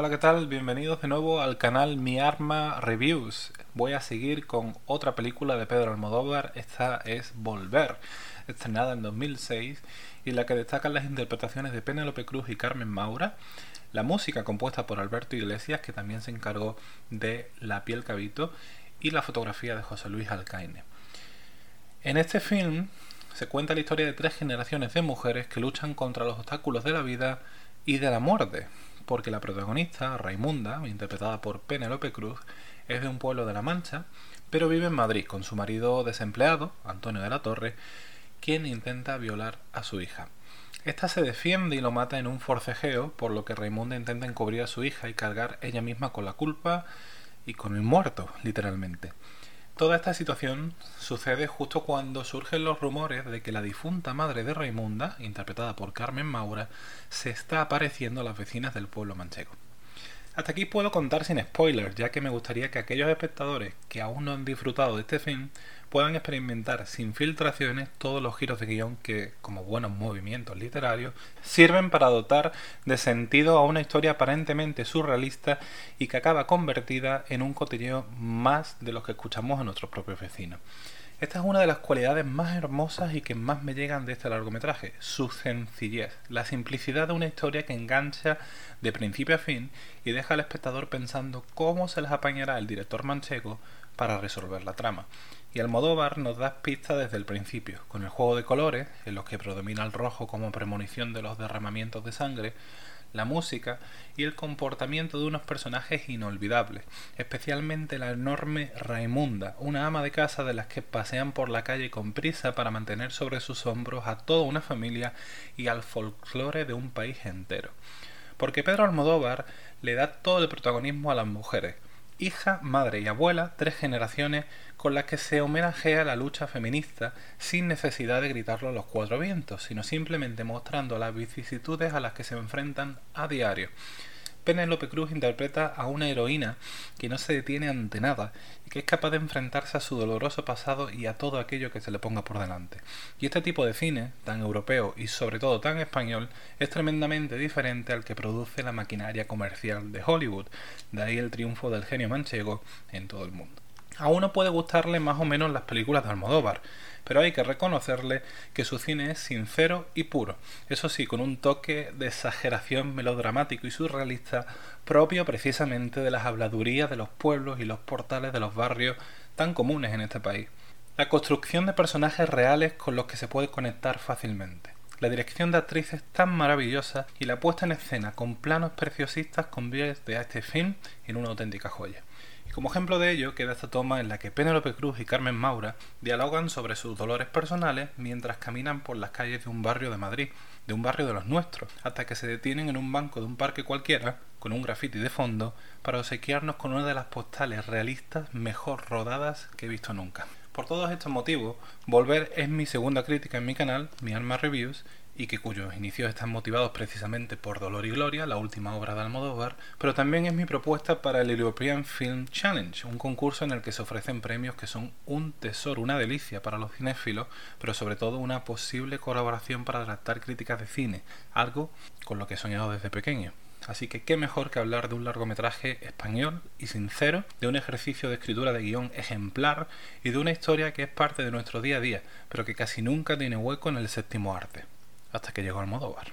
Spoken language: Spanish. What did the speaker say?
Hola, ¿qué tal? Bienvenidos de nuevo al canal Mi Arma Reviews. Voy a seguir con otra película de Pedro Almodóvar. Esta es Volver, estrenada en 2006 y la que destacan las interpretaciones de Penélope Cruz y Carmen Maura, la música compuesta por Alberto Iglesias, que también se encargó de La piel cabito, y la fotografía de José Luis Alcaine. En este film se cuenta la historia de tres generaciones de mujeres que luchan contra los obstáculos de la vida y de la muerte porque la protagonista, Raimunda, interpretada por Penélope Cruz, es de un pueblo de La Mancha, pero vive en Madrid con su marido desempleado, Antonio de la Torre, quien intenta violar a su hija. Esta se defiende y lo mata en un forcejeo, por lo que Raimunda intenta encubrir a su hija y cargar ella misma con la culpa y con el muerto, literalmente. Toda esta situación sucede justo cuando surgen los rumores de que la difunta madre de Raimunda, interpretada por Carmen Maura, se está apareciendo a las vecinas del pueblo manchego. Hasta aquí puedo contar sin spoilers, ya que me gustaría que aquellos espectadores que aún no han disfrutado de este film puedan experimentar sin filtraciones todos los giros de guion que, como buenos movimientos literarios, sirven para dotar de sentido a una historia aparentemente surrealista y que acaba convertida en un cotilleo más de los que escuchamos a nuestros propios vecinos. Esta es una de las cualidades más hermosas y que más me llegan de este largometraje, su sencillez, la simplicidad de una historia que engancha de principio a fin y deja al espectador pensando cómo se les apañará el director manchego para resolver la trama. Y Almodóvar nos da pistas desde el principio, con el juego de colores, en los que predomina el rojo como premonición de los derramamientos de sangre, la música y el comportamiento de unos personajes inolvidables, especialmente la enorme Raimunda, una ama de casa de las que pasean por la calle con prisa para mantener sobre sus hombros a toda una familia y al folclore de un país entero. Porque Pedro Almodóvar le da todo el protagonismo a las mujeres, hija, madre y abuela, tres generaciones con las que se homenajea la lucha feminista sin necesidad de gritarlo a los cuatro vientos, sino simplemente mostrando las vicisitudes a las que se enfrentan a diario. Penélope Cruz interpreta a una heroína que no se detiene ante nada y que es capaz de enfrentarse a su doloroso pasado y a todo aquello que se le ponga por delante. Y este tipo de cine, tan europeo y sobre todo tan español, es tremendamente diferente al que produce la maquinaria comercial de Hollywood, de ahí el triunfo del genio manchego en todo el mundo. A uno puede gustarle más o menos las películas de Almodóvar, pero hay que reconocerle que su cine es sincero y puro, eso sí, con un toque de exageración melodramático y surrealista propio precisamente de las habladurías de los pueblos y los portales de los barrios tan comunes en este país. La construcción de personajes reales con los que se puede conectar fácilmente. La dirección de actrices es tan maravillosa y la puesta en escena con planos preciosistas convierte a este film en una auténtica joya. Como ejemplo de ello queda esta toma en la que Penélope Cruz y Carmen Maura dialogan sobre sus dolores personales mientras caminan por las calles de un barrio de Madrid, de un barrio de los nuestros, hasta que se detienen en un banco de un parque cualquiera, con un graffiti de fondo, para obsequiarnos con una de las postales realistas mejor rodadas que he visto nunca. Por todos estos motivos, Volver es mi segunda crítica en mi canal, mi Alma Reviews, y que cuyos inicios están motivados precisamente por Dolor y Gloria, la última obra de Almodóvar, pero también es mi propuesta para el European Film Challenge, un concurso en el que se ofrecen premios que son un tesoro, una delicia para los cinéfilos, pero sobre todo una posible colaboración para adaptar críticas de cine, algo con lo que he soñado desde pequeño. Así que qué mejor que hablar de un largometraje español y sincero, de un ejercicio de escritura de guion ejemplar y de una historia que es parte de nuestro día a día, pero que casi nunca tiene hueco en el séptimo arte hasta que llegó Almodóvar.